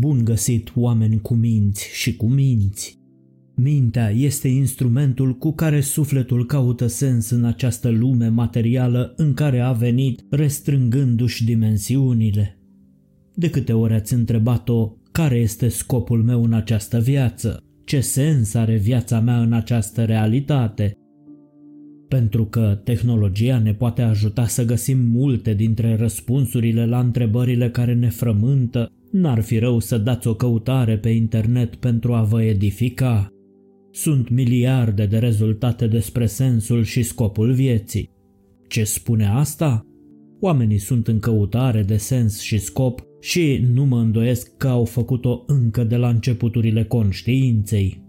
Bun găsit, oameni cu minți și cu minți! Mintea este instrumentul cu care sufletul caută sens în această lume materială în care a venit, restrângându-și dimensiunile. De câte ori ați întrebat-o care este scopul meu în această viață? Ce sens are viața mea în această realitate? Pentru că tehnologia ne poate ajuta să găsim multe dintre răspunsurile la întrebările care ne frământă, n-ar fi rău să dați o căutare pe internet pentru a vă edifica. Sunt miliarde de rezultate despre sensul și scopul vieții. Ce spune asta? Oamenii sunt în căutare de sens și scop și nu mă îndoiesc că au făcut-o încă de la începuturile conștiinței.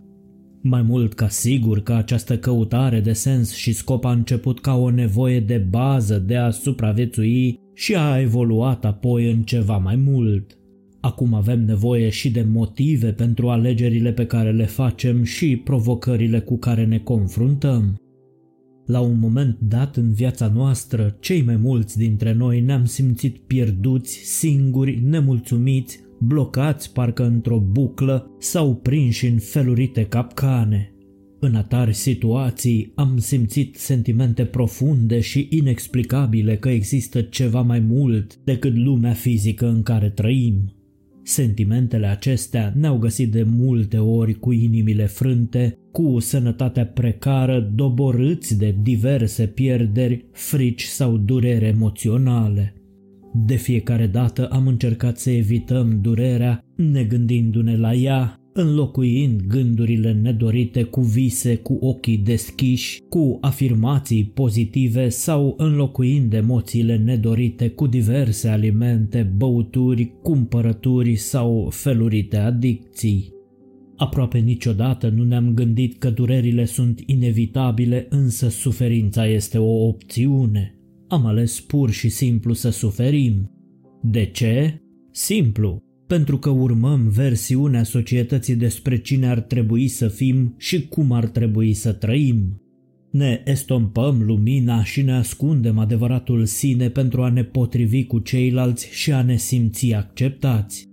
Mai mult ca sigur că această căutare de sens și scop a început ca o nevoie de bază de a supraviețui și a evoluat apoi în ceva mai mult. Acum avem nevoie și de motive pentru alegerile pe care le facem și provocările cu care ne confruntăm. La un moment dat în viața noastră, cei mai mulți dintre noi ne-am simțit pierduți, singuri, nemulțumiți, blocați parcă într-o buclă sau prinși în felurite capcane. În atari situații am simțit sentimente profunde și inexplicabile că există ceva mai mult decât lumea fizică în care trăim. Sentimentele acestea ne-au găsit de multe ori cu inimile frânte, cu sănătatea precară, doborâți de diverse pierderi, frici sau durere emoționale. De fiecare dată am încercat să evităm durerea, negândindu-ne la ea, înlocuind gândurile nedorite cu vise cu ochii deschiși, cu afirmații pozitive sau înlocuind emoțiile nedorite cu diverse alimente, băuturi, cumpărături sau felurite adicții. Aproape niciodată nu ne-am gândit că durerile sunt inevitabile, însă suferința este o opțiune. Am ales pur și simplu să suferim. De ce? Simplu, pentru că urmăm versiunea societății despre cine ar trebui să fim și cum ar trebui să trăim. Ne estompăm lumina și ne ascundem adevăratul sine pentru a ne potrivi cu ceilalți și a ne simți acceptați.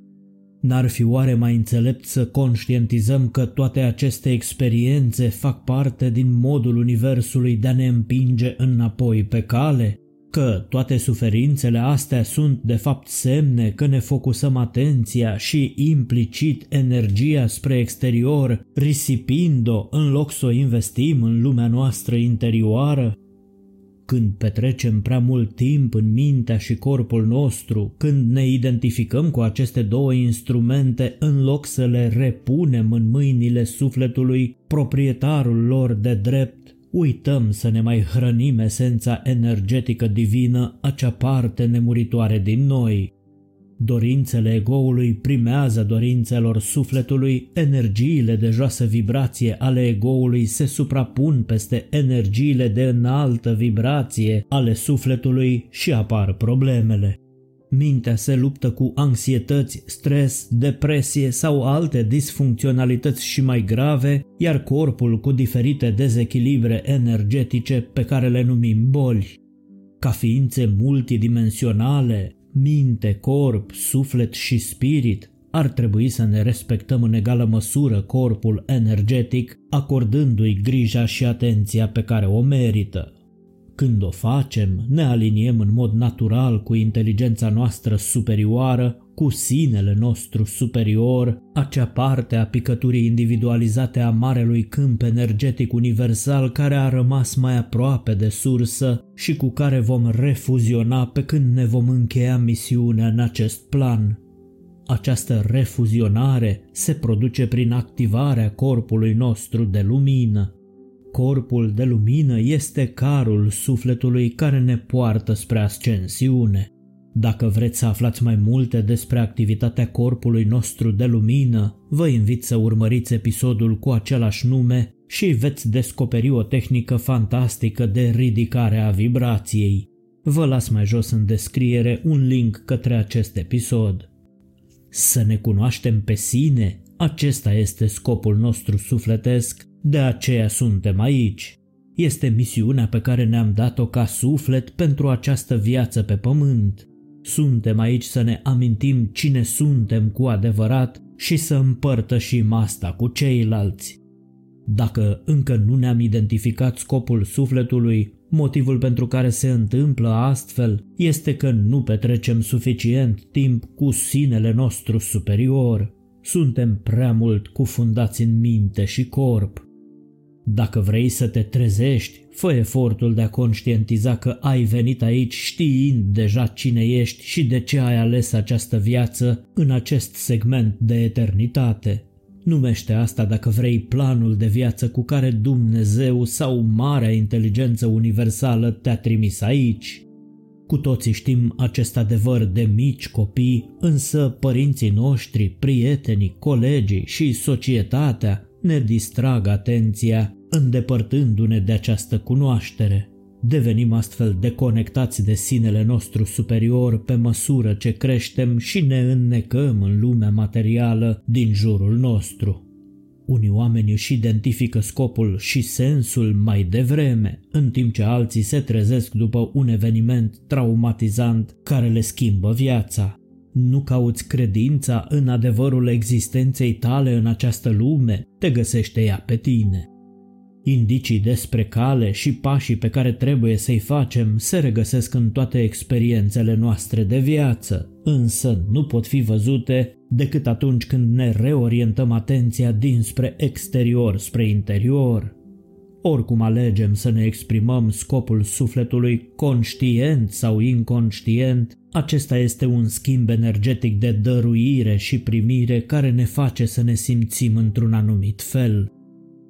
N-ar fi oare mai înțelept să conștientizăm că toate aceste experiențe fac parte din modul universului de a ne împinge înapoi pe cale? Că toate suferințele astea sunt de fapt semne că ne focusăm atenția și implicit energia spre exterior, risipind-o în loc să o investim în lumea noastră interioară? Când petrecem prea mult timp în mintea și corpul nostru, când ne identificăm cu aceste două instrumente în loc să le repunem în mâinile sufletului, proprietarul lor de drept, uităm să ne mai hrănim esența energetică divină, acea parte nemuritoare din noi. Dorințele egoului primează dorințelor sufletului, energiile de joasă vibrație ale egoului se suprapun peste energiile de înaltă vibrație ale sufletului și apar problemele. Mintea se luptă cu anxietăți, stres, depresie sau alte disfuncționalități și mai grave, iar corpul cu diferite dezechilibre energetice pe care le numim boli. Ca ființe multidimensionale, minte, corp, suflet și spirit, ar trebui să ne respectăm în egală măsură corpul energetic, acordându-i grija și atenția pe care o merită. Când o facem, ne aliniem în mod natural cu inteligența noastră superioară, cu sinele nostru superior, acea parte a picăturii individualizate a marelui câmp energetic universal care a rămas mai aproape de sursă și cu care vom refuziona pe când ne vom încheia misiunea în acest plan. Această refuzionare se produce prin activarea corpului nostru de lumină. Corpul de lumină este carul sufletului care ne poartă spre ascensiune. Dacă vreți să aflați mai multe despre activitatea corpului nostru de lumină, vă invit să urmăriți episodul cu același nume și veți descoperi o tehnică fantastică de ridicare a vibrației. Vă las mai jos în descriere un link către acest episod. Să ne cunoaștem pe sine, acesta este scopul nostru sufletesc de aceea suntem aici. Este misiunea pe care ne-am dat-o ca suflet pentru această viață pe pământ. Suntem aici să ne amintim cine suntem cu adevărat și să împărtășim asta cu ceilalți. Dacă încă nu ne-am identificat scopul sufletului, motivul pentru care se întâmplă astfel este că nu petrecem suficient timp cu sinele nostru superior. Suntem prea mult cufundați în minte și corp. Dacă vrei să te trezești, fă efortul de a conștientiza că ai venit aici știind deja cine ești și de ce ai ales această viață în acest segment de eternitate. Numește asta dacă vrei planul de viață cu care Dumnezeu sau marea inteligență universală te-a trimis aici. Cu toții știm acest adevăr de mici copii, însă părinții noștri, prietenii, colegii și societatea ne distrag atenția îndepărtându-ne de această cunoaștere. Devenim astfel deconectați de sinele nostru superior pe măsură ce creștem și ne înnecăm în lumea materială din jurul nostru. Unii oameni își identifică scopul și sensul mai devreme, în timp ce alții se trezesc după un eveniment traumatizant care le schimbă viața. Nu cauți credința în adevărul existenței tale în această lume, te găsește ea pe tine. Indicii despre cale și pașii pe care trebuie să-i facem se regăsesc în toate experiențele noastre de viață, însă nu pot fi văzute decât atunci când ne reorientăm atenția dinspre exterior spre interior. Oricum alegem să ne exprimăm scopul sufletului conștient sau inconștient, acesta este un schimb energetic de dăruire și primire care ne face să ne simțim într-un anumit fel.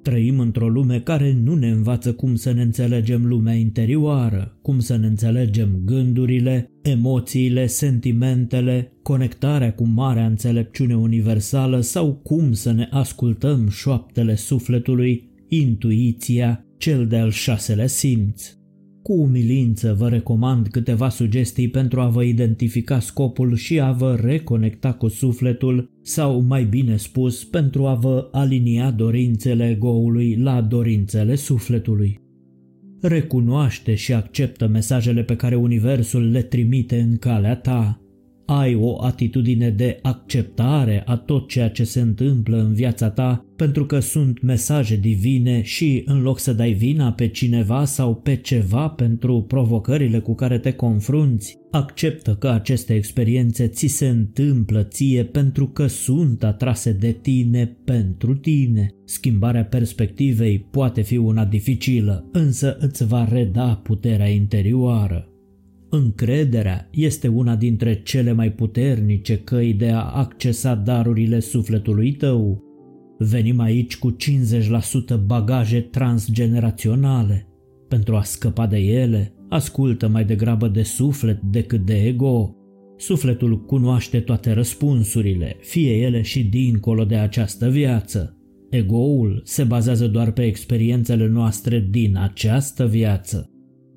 Trăim într-o lume care nu ne învață cum să ne înțelegem lumea interioară, cum să ne înțelegem gândurile, emoțiile, sentimentele, conectarea cu marea înțelepciune universală sau cum să ne ascultăm șoaptele sufletului, intuiția, cel de-al șaselea simț. Cu umilință vă recomand câteva sugestii pentru a vă identifica scopul și a vă reconecta cu sufletul sau, mai bine spus, pentru a vă alinia dorințele egoului la dorințele sufletului. Recunoaște și acceptă mesajele pe care Universul le trimite în calea ta ai o atitudine de acceptare a tot ceea ce se întâmplă în viața ta pentru că sunt mesaje divine și în loc să dai vina pe cineva sau pe ceva pentru provocările cu care te confrunți, acceptă că aceste experiențe ți se întâmplă ție pentru că sunt atrase de tine pentru tine. Schimbarea perspectivei poate fi una dificilă, însă îți va reda puterea interioară. Încrederea este una dintre cele mai puternice căi de a accesa darurile sufletului tău. Venim aici cu 50% bagaje transgeneraționale. Pentru a scăpa de ele, ascultă mai degrabă de suflet decât de ego. Sufletul cunoaște toate răspunsurile, fie ele și dincolo de această viață. Egoul se bazează doar pe experiențele noastre din această viață.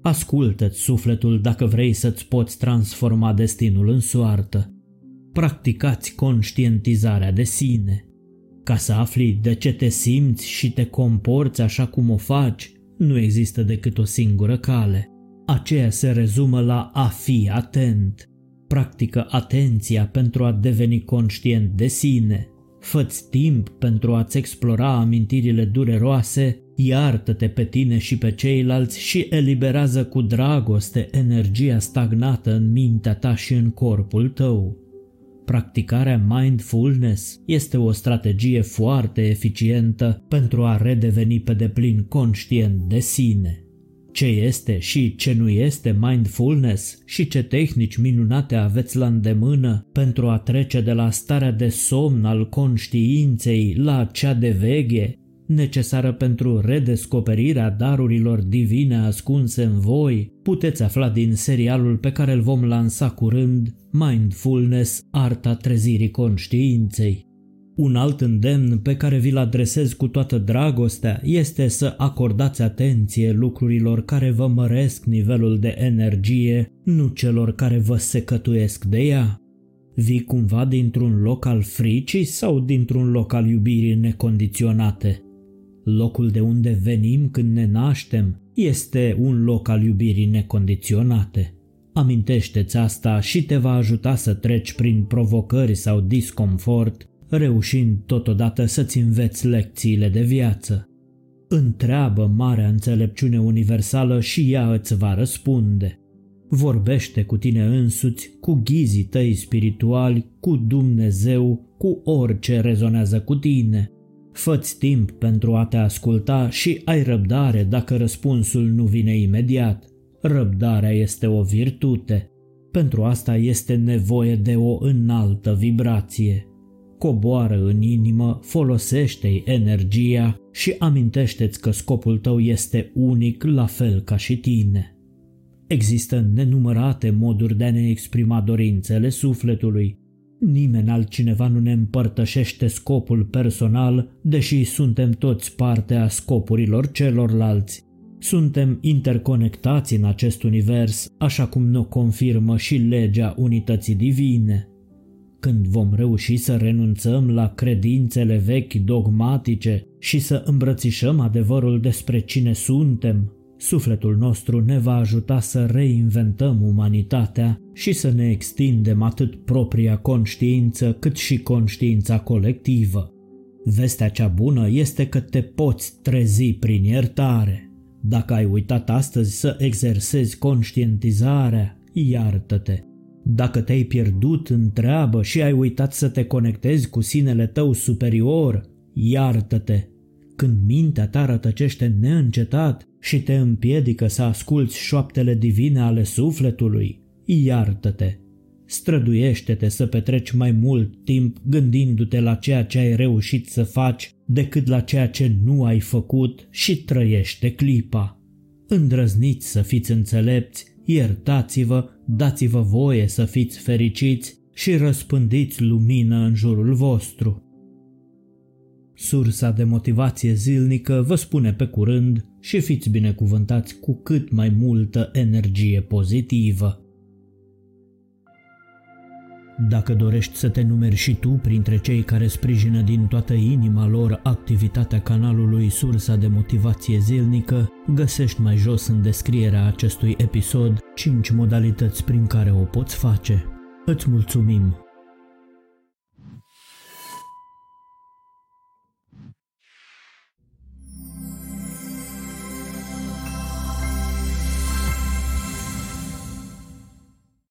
Ascultă-ți sufletul dacă vrei să-ți poți transforma destinul în soartă. Practicați conștientizarea de sine. Ca să afli de ce te simți și te comporți așa cum o faci, nu există decât o singură cale. Aceea se rezumă la a fi atent. Practică atenția pentru a deveni conștient de sine. Făți timp pentru a-ți explora amintirile dureroase Iartă-te pe tine și pe ceilalți și eliberează cu dragoste energia stagnată în mintea ta și în corpul tău. Practicarea mindfulness este o strategie foarte eficientă pentru a redeveni pe deplin conștient de sine. Ce este și ce nu este mindfulness și ce tehnici minunate aveți la îndemână pentru a trece de la starea de somn al conștiinței la cea de veche necesară pentru redescoperirea darurilor divine ascunse în voi, puteți afla din serialul pe care îl vom lansa curând, Mindfulness, Arta Trezirii Conștiinței. Un alt îndemn pe care vi-l adresez cu toată dragostea este să acordați atenție lucrurilor care vă măresc nivelul de energie, nu celor care vă secătuiesc de ea. Vii cumva dintr-un loc al fricii sau dintr-un loc al iubirii necondiționate? Locul de unde venim când ne naștem este un loc al iubirii necondiționate. Amintește-ți asta și te va ajuta să treci prin provocări sau disconfort, reușind totodată să-ți înveți lecțiile de viață. Întreabă marea înțelepciune universală și ea îți va răspunde. Vorbește cu tine însuți, cu ghizii tăi spirituali, cu Dumnezeu, cu orice rezonează cu tine. Făți timp pentru a te asculta și ai răbdare dacă răspunsul nu vine imediat. Răbdarea este o virtute. Pentru asta este nevoie de o înaltă vibrație. Coboară în inimă, folosește-i energia și amintește-ți că scopul tău este unic la fel ca și tine. Există nenumărate moduri de a ne exprima dorințele sufletului. Nimeni altcineva nu ne împărtășește scopul personal, deși suntem toți parte a scopurilor celorlalți. Suntem interconectați în acest univers, așa cum ne confirmă și legea unității divine. Când vom reuși să renunțăm la credințele vechi dogmatice și să îmbrățișăm adevărul despre cine suntem, sufletul nostru ne va ajuta să reinventăm umanitatea și să ne extindem atât propria conștiință cât și conștiința colectivă. Vestea cea bună este că te poți trezi prin iertare. Dacă ai uitat astăzi să exersezi conștientizarea, iartă-te. Dacă te-ai pierdut în treabă și ai uitat să te conectezi cu sinele tău superior, iartă-te. Când mintea ta rătăcește neîncetat și te împiedică să asculți șoaptele divine ale sufletului, iartă-te. Străduiește-te să petreci mai mult timp gândindu-te la ceea ce ai reușit să faci decât la ceea ce nu ai făcut și trăiește clipa. Îndrăzniți să fiți înțelepți, iertați-vă, dați-vă voie să fiți fericiți și răspândiți lumină în jurul vostru. Sursa de motivație zilnică vă spune pe curând și fiți binecuvântați cu cât mai multă energie pozitivă. Dacă dorești să te numeri și tu printre cei care sprijină din toată inima lor activitatea canalului Sursa de Motivație Zilnică, găsești mai jos în descrierea acestui episod 5 modalități prin care o poți face. Îți mulțumim!